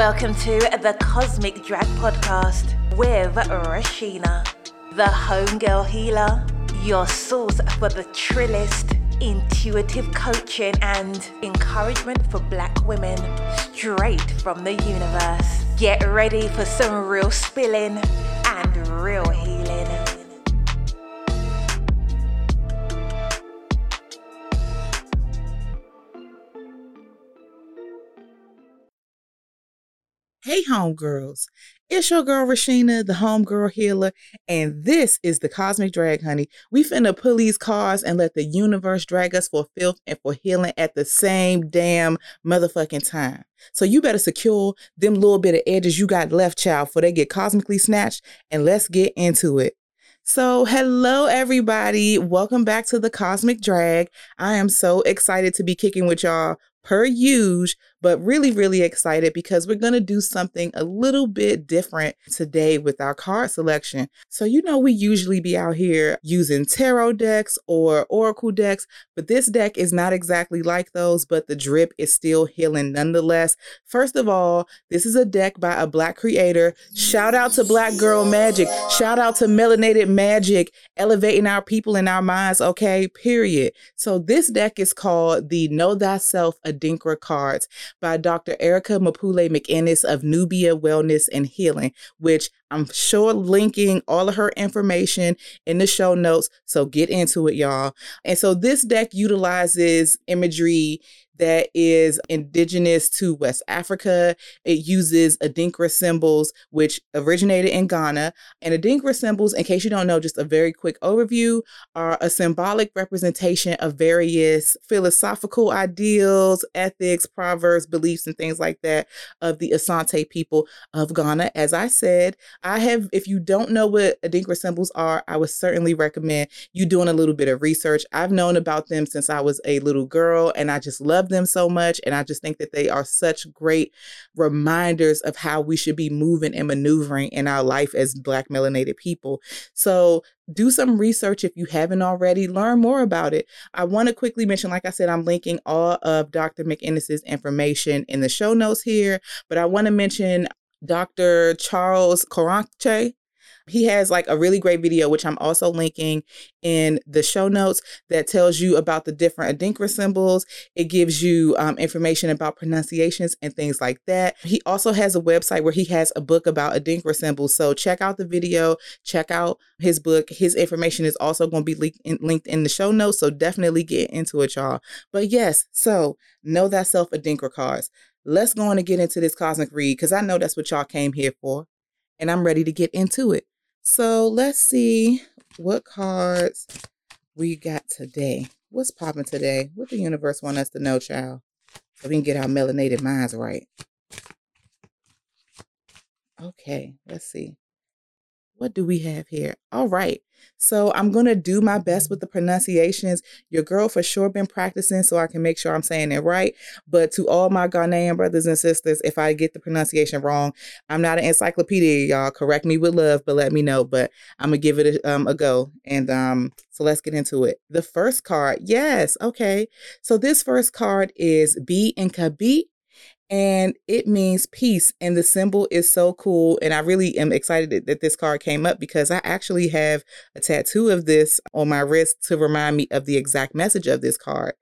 Welcome to the Cosmic Drag Podcast with Reshena, the homegirl healer, your source for the trillest, intuitive coaching and encouragement for black women straight from the universe. Get ready for some real spilling and real healing. Hey, homegirls. It's your girl, Reshena, the homegirl healer, and this is the Cosmic Drag, honey. We finna pull these cards and let the universe drag us for filth and for healing at the same damn motherfucking time. So you better secure them little bit of edges you got left, child, before they get cosmically snatched, and let's get into it. So, hello, everybody. Welcome back to the Cosmic Drag. I am so excited to be kicking with y'all per use, but really, really excited because we're going to do something a little bit different today with our card selection. So, you know, we usually be out here using tarot decks or oracle decks, but this deck is not exactly like those, but the drip is still healing nonetheless. First of all, this is a deck by a black creator. Shout out to Black Girl Magic. Shout out to Melanated Magic, elevating our people in our minds, okay? Period. So, this deck is called the Know Thyself Adinkra cards by Dr. Erica Mapule McInnis of Nubia Wellness and Healing, which I'm sure linking all of her information in the show notes. So get into it, y'all. And so this deck utilizes imagery that is indigenous to West Africa. It uses Adinkra symbols, which originated in Ghana. And Adinkra symbols, in case you don't know, just a very quick overview, are a symbolic representation of various philosophical ideals, ethics, proverbs, beliefs, and things like that of the Asante people of Ghana. As I said, I have, if you don't know what Adinkra symbols are, I would certainly recommend you doing a little bit of research. I've known about them since I was a little girl, and I just love them so much. And I just think that they are such great reminders of how we should be moving and maneuvering in our life as Black melanated people. So do some research if you haven't already. Learn more about it. I want to quickly mention, like I said, I'm linking all of Dr. McInnis's information in the show notes here, but I want to mention Dr. Charles Korankye. He has like a really great video, which I'm also linking in the show notes, that tells you about the different Adinkra symbols. It gives you um, information about pronunciations and things like that. He also has a website where he has a book about Adinkra symbols. So check out the video, check out his book. His information is also going to be linked in, linked in the show notes. So definitely get into it, y'all. But yes, so know thyself Adinkra cards. Let's go on and get into this cosmic read because I know that's what y'all came here for. And I'm ready to get into it. So let's see what cards we got today. What's popping today? What the universe want us to know, child? So we can get our melanated minds right. Okay, let's see. What do we have here? All right. So I'm going to do my best with the pronunciations. Your girl for sure been practicing so I can make sure I'm saying it right. But to all my Ghanaian brothers and sisters, if I get the pronunciation wrong, I'm not an encyclopedia, y'all. Correct me with love, but let me know. But I'm going to give it a, um, a go. And um, so let's get into it. The first card, yes, okay. So this first card is Bi Nka Bi and it means peace. And the symbol is so cool. And I really am excited that this card came up because I actually have a tattoo of this on my wrist to remind me of the exact message of this card.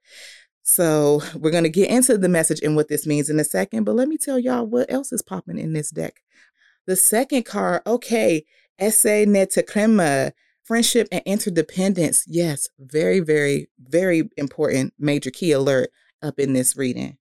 So we're going to get into the message and what this means in a second. But let me tell y'all what else is popping in this deck. The second card, okay, Ese Ne Tekrema, friendship and interdependence. Yes, very, very, very important major key alert up in this reading.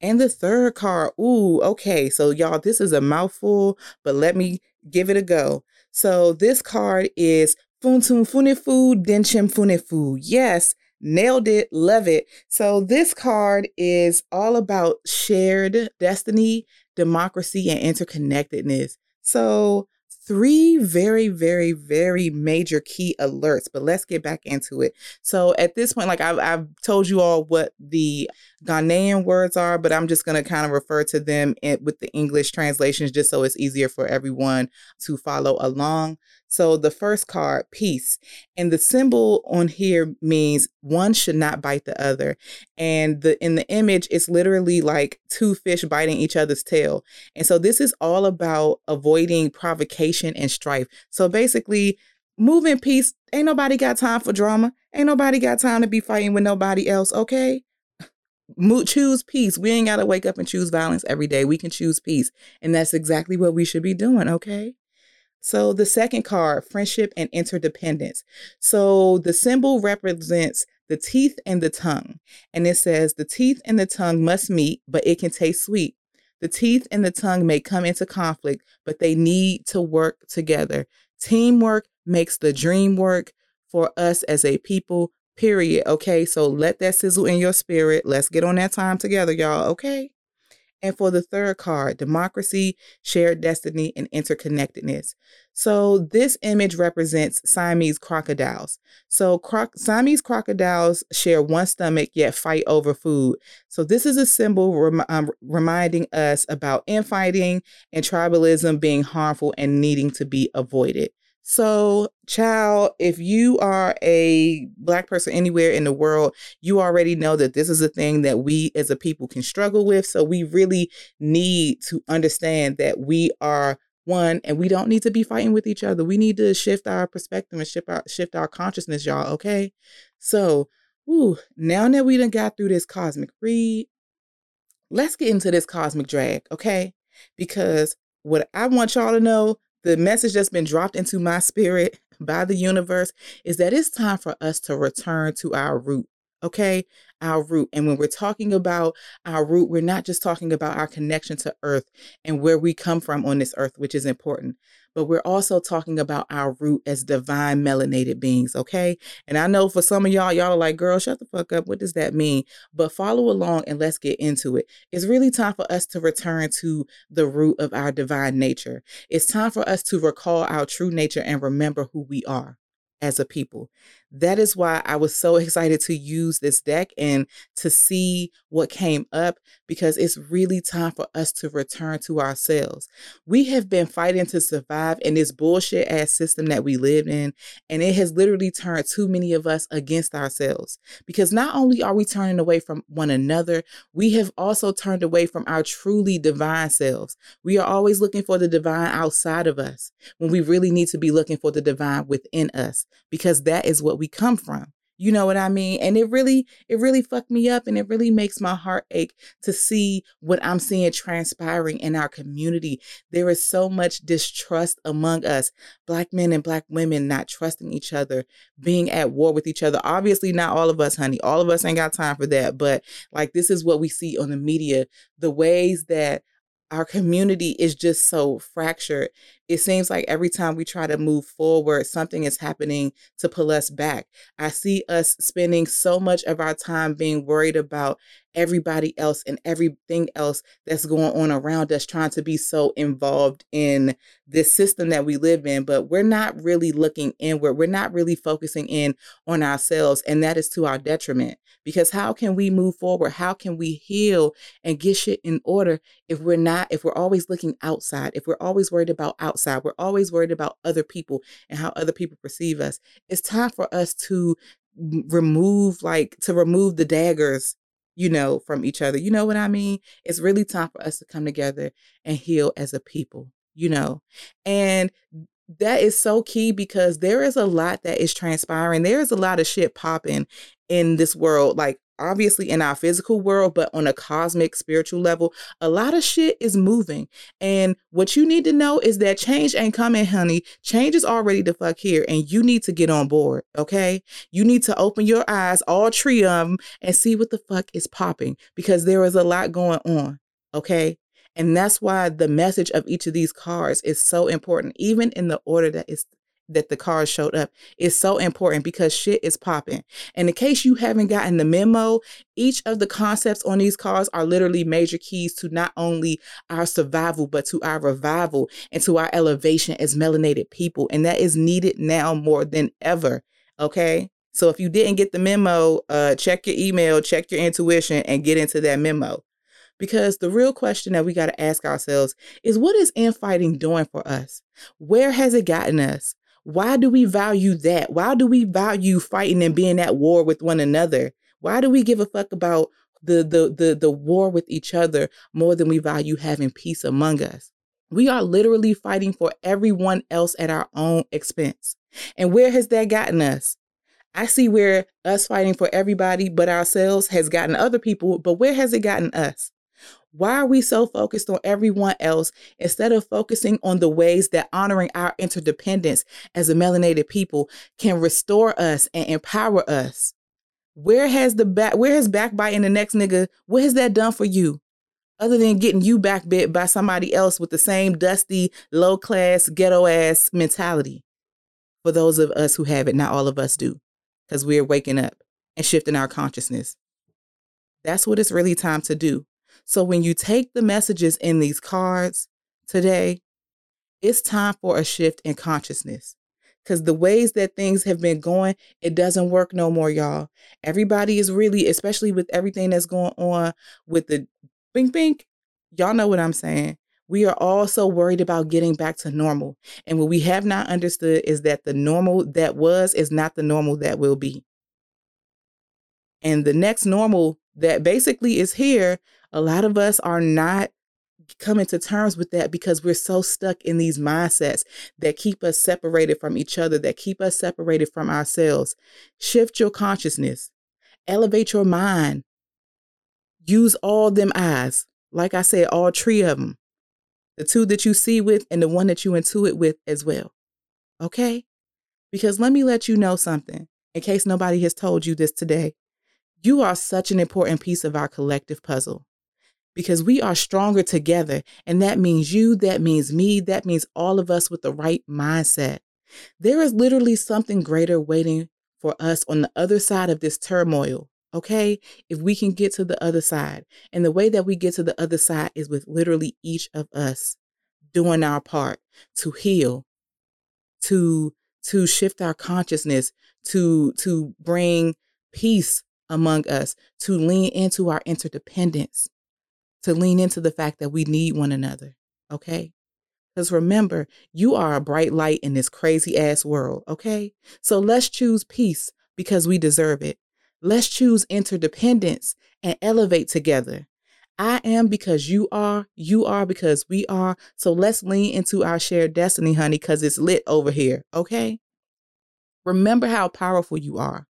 And the third card, ooh, okay. So, y'all, this is a mouthful, but let me give it a go. So, this card is Funtum Funifu Denchim Funifu. Yes, nailed it. Love it. So, this card is all about shared destiny, democracy, and interconnectedness. So, three very, very, very major key alerts, but let's get back into it. So at this point, like I've, I've told you all what the Ghanaian words are, but I'm just going to kind of refer to them in, with the English translations just so it's easier for everyone to follow along. So the first card, peace. And the symbol on here means one should not bite the other. And the in the image, it's literally like two fish biting each other's tail. And so this is all about avoiding provocation and strife. So basically, move in peace. Ain't nobody got time for drama. Ain't nobody got time to be fighting with nobody else, okay? choose peace. We ain't got to wake up and choose violence every day. We can choose peace. And that's exactly what we should be doing, okay? So the second card, friendship and interdependence. So the symbol represents the teeth and the tongue. And it says the teeth and the tongue must meet, but it can taste sweet. The teeth and the tongue may come into conflict, but they need to work together. Teamwork makes the dream work for us as a people, period. Okay, so let that sizzle in your spirit. Let's get on that time together, y'all. Okay. And for the third card, democracy, shared destiny, and interconnectedness. So this image represents Siamese crocodiles. So Siamese crocodiles share one stomach yet fight over food. So this is a symbol rem- um, reminding us about infighting and tribalism being harmful and needing to be avoided. So, child, if you are a black person anywhere in the world, you already know that this is a thing that we as a people can struggle with. So, we really need to understand that we are one and we don't need to be fighting with each other. We need to shift our perspective and shift our shift our consciousness, y'all, okay? So, whew, now that we done got through this cosmic read, let's get into this cosmic drag, okay? Because what I want y'all to know the message that's been dropped into my spirit by the universe is that it's time for us to return to our root. Okay, our root. And when we're talking about our root, we're not just talking about our connection to earth and where we come from on this earth, which is important, but we're also talking about our root as divine melanated beings, okay? And I know for some of y'all, y'all are like, girl, shut the fuck up. What does that mean? But follow along and let's get into it. It's really time for us to return to the root of our divine nature. It's time for us to recall our true nature and remember who we are as a people. That is why I was so excited to use this deck and to see what came up because it's really time for us to return to ourselves. We have been fighting to survive in this bullshit ass system that we live in, and it has literally turned too many of us against ourselves. Because not only are we turning away from one another, we have also turned away from our truly divine selves. We are always looking for the divine outside of us when we really need to be looking for the divine within us because that is what we come from. You know what I mean? And it really, it really fucked me up and it really makes my heart ache to see what I'm seeing transpiring in our community. There is so much distrust among us, black men and black women not trusting each other, being at war with each other. Obviously, not all of us, honey. All of us ain't got time for that. But like this is what we see on the media, the ways that our community is just so fractured. It seems like every time we try to move forward, something is happening to pull us back. I see us spending so much of our time being worried about everybody else and everything else that's going on around us, trying to be so involved in this system that we live in. But we're not really looking inward. We're not really focusing in on ourselves. And that is to our detriment. Because how can we move forward? How can we heal and get shit in order if we're not, if we're always looking outside, if we're always worried about outside, we're always worried about other people and how other people perceive us? It's time for us to remove, like, to remove the daggers you know, from each other. You know what I mean? It's really time for us to come together and heal as a people, you know. And that is so key because there is a lot that is transpiring. There is a lot of shit popping in this world, like obviously in our physical world, but on a cosmic spiritual level, a lot of shit is moving. And what you need to know is that change ain't coming, honey. Change is already the fuck here, and you need to get on board, okay? You need to open your eyes, all three of them, and see what the fuck is popping because there is a lot going on, okay? And that's why the message of each of these cards is so important, even in the order that is that the cards showed up is so important because shit is popping. And in case you haven't gotten the memo, each of the concepts on these cards are literally major keys to not only our survival, but to our revival and to our elevation as melanated people. And that is needed now more than ever. Okay. So if you didn't get the memo, uh, check your email, check your intuition, and get into that memo. Because the real question that we got to ask ourselves is what is infighting doing for us? Where has it gotten us? Why do we value that? Why do we value fighting and being at war with one another? Why do we give a fuck about the the the the war with each other more than we value having peace among us? We are literally fighting for everyone else at our own expense. And where has that gotten us? I see where us fighting for everybody but ourselves has gotten other people, but where has it gotten us? Why are we so focused on everyone else instead of focusing on the ways that honoring our interdependence as a melanated people can restore us and empower us? Where has the back where has backbiting the next nigga, what has that done for you? Other than getting you backbit by somebody else with the same dusty, low class, ghetto ass mentality. For those of us who have it, not all of us do, because we're waking up and shifting our consciousness. That's what it's really time to do. So when you take the messages in these cards today, it's time for a shift in consciousness. Because the ways that things have been going, it doesn't work no more, y'all. Everybody is really, especially with everything that's going on with the bink bink, y'all know what I'm saying. We are all so worried about getting back to normal. And what we have not understood is that the normal that was is not the normal that will be. And the next normal that basically is here a lot of us are not coming to terms with that because we're so stuck in these mindsets that keep us separated from each other, that keep us separated from ourselves. Shift your consciousness, elevate your mind, use all them eyes. Like I said, all three of them the two that you see with and the one that you intuit with as well. Okay? Because let me let you know something in case nobody has told you this today. You are such an important piece of our collective puzzle because we are stronger together. And that means you, that means me, that means all of us with the right mindset. There is literally something greater waiting for us on the other side of this turmoil. Okay, if we can get to the other side. And the way that we get to the other side is with literally each of us doing our part to heal, to to shift our consciousness, to to bring peace among us, to lean into our interdependence, to lean into the fact that we need one another. Okay. Because remember, you are a bright light in this crazy ass world. Okay. So let's choose peace because we deserve it. Let's choose interdependence and elevate together. I am because you are, you are because we are. So let's lean into our shared destiny, honey, because it's lit over here. Okay. Remember how powerful you are.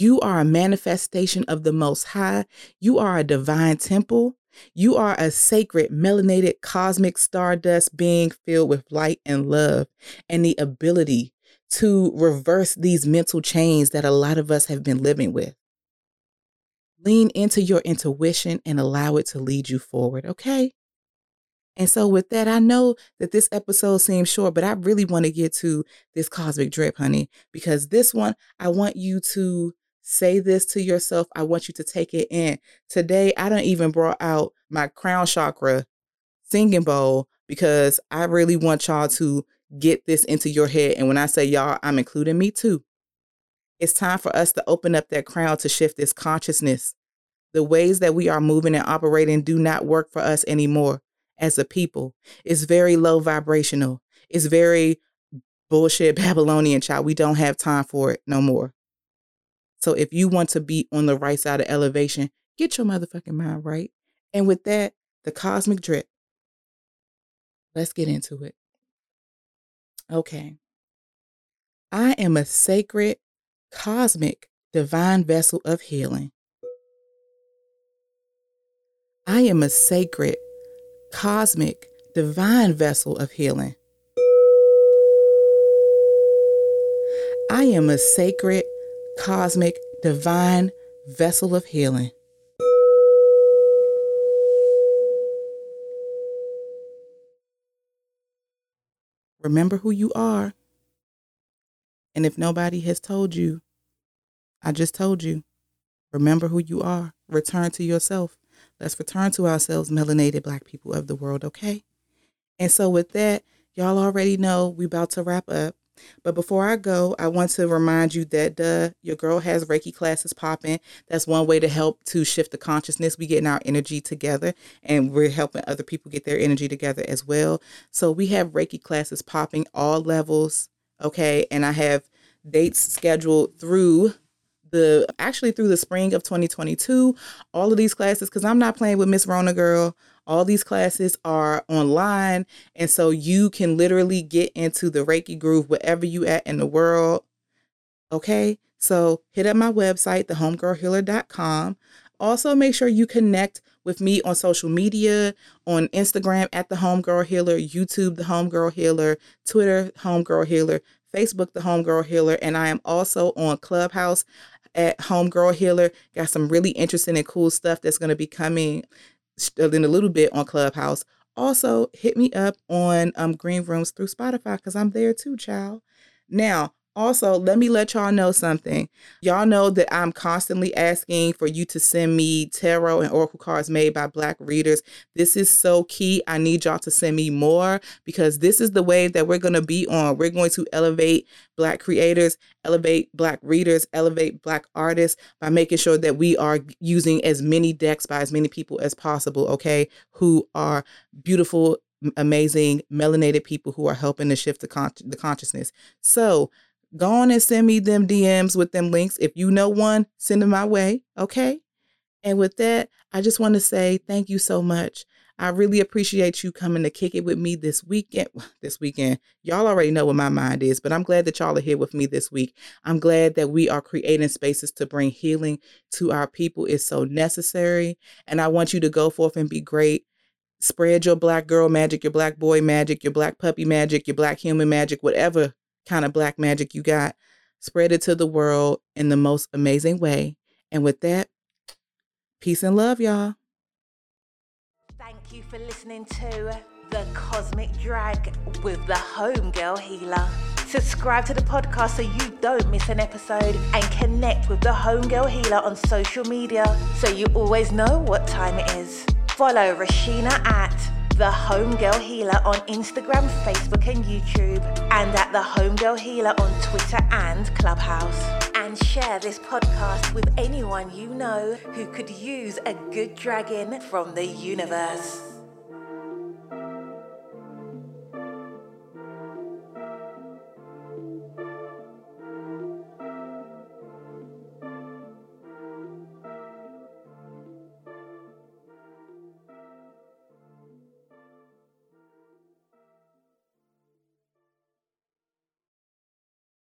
You are a manifestation of the Most High. You are a divine temple. You are a sacred, melanated, cosmic stardust being filled with light and love and the ability to reverse these mental chains that a lot of us have been living with. Lean into your intuition and allow it to lead you forward, okay? And so, with that, I know that this episode seems short, but I really want to get to this cosmic drip, honey, because this one, I want you to say this to yourself. I want you to take it in. Today, I don't even brought out my crown chakra singing bowl because I really want y'all to get this into your head. And when I say y'all, I'm including me too. It's time for us to open up that crown to shift this consciousness. The ways that we are moving and operating do not work for us anymore as a people. It's very low vibrational. It's very bullshit Babylonian child. We don't have time for it no more. So if you want to be on the right side of elevation, get your motherfucking mind right. And with that, the cosmic drip. Let's get into it. Okay. I am a sacred, cosmic, divine vessel of healing. I am a sacred, cosmic, divine vessel of healing. I am a sacred, cosmic, divine vessel of healing. Remember who you are. And if nobody has told you, I just told you. Remember who you are. Return to yourself. Let's return to ourselves, melanated black people of the world, okay? And so with that, y'all already know we about to wrap up. But before I go, I want to remind you that uh, your girl has Reiki classes popping. That's one way to help to shift the consciousness. We getting our energy together, and we're helping other people get their energy together as well. So we have Reiki classes popping, all levels, Okay. And I have dates scheduled through the actually through the spring of 2022. All of these classes, because I'm not playing with Miss Rona Girl. All these classes are online. And so you can literally get into the Reiki groove wherever you at in the world. Okay. So hit up my website, thehomegirlhealer.com. Also, make sure you connect with me on social media on Instagram at the Homegirl Healer, YouTube, the Homegirl Healer, Twitter, Homegirl Healer, Facebook, the Homegirl Healer, and I am also on Clubhouse at Homegirl Healer. Got some really interesting and cool stuff that's going to be coming in a little bit on Clubhouse. Also, hit me up on um, Green Rooms through Spotify because I'm there too, child. Now, also, let me let y'all know something. Y'all know that I'm constantly asking for you to send me tarot and oracle cards made by Black readers. This is so key. I need y'all to send me more because this is the wave that we're going to be on. We're going to elevate Black creators, elevate Black readers, elevate Black artists by making sure that we are using as many decks by as many people as possible, okay, who are beautiful, amazing, melanated people who are helping to shift the, con- the consciousness. So, Go on and send me them DMs with them links. If you know one, send them my way. Okay. And with that, I just want to say thank you so much. I really appreciate you coming to kick it with me this weekend. This weekend, y'all already know what my mind is, but I'm glad that y'all are here with me this week. I'm glad that we are creating spaces to bring healing to our people. It's so necessary. And I want you to go forth and be great. Spread your black girl magic, your black boy magic, your black puppy magic, your black human magic, whatever kind of black magic you got. Spread it to the world in the most amazing way. And with that, peace and love, y'all. Thank you for listening to The Cosmic Drag with the Homegirl Healer. Subscribe to the podcast so you don't miss an episode and connect with the Homegirl Healer on social media so you always know what time it is. Follow Reshena at the Homegirl Healer on Instagram, Facebook, and YouTube, and at the Homegirl Healer on Twitter and Clubhouse. And share this podcast with anyone you know who could use a good dragon from the universe.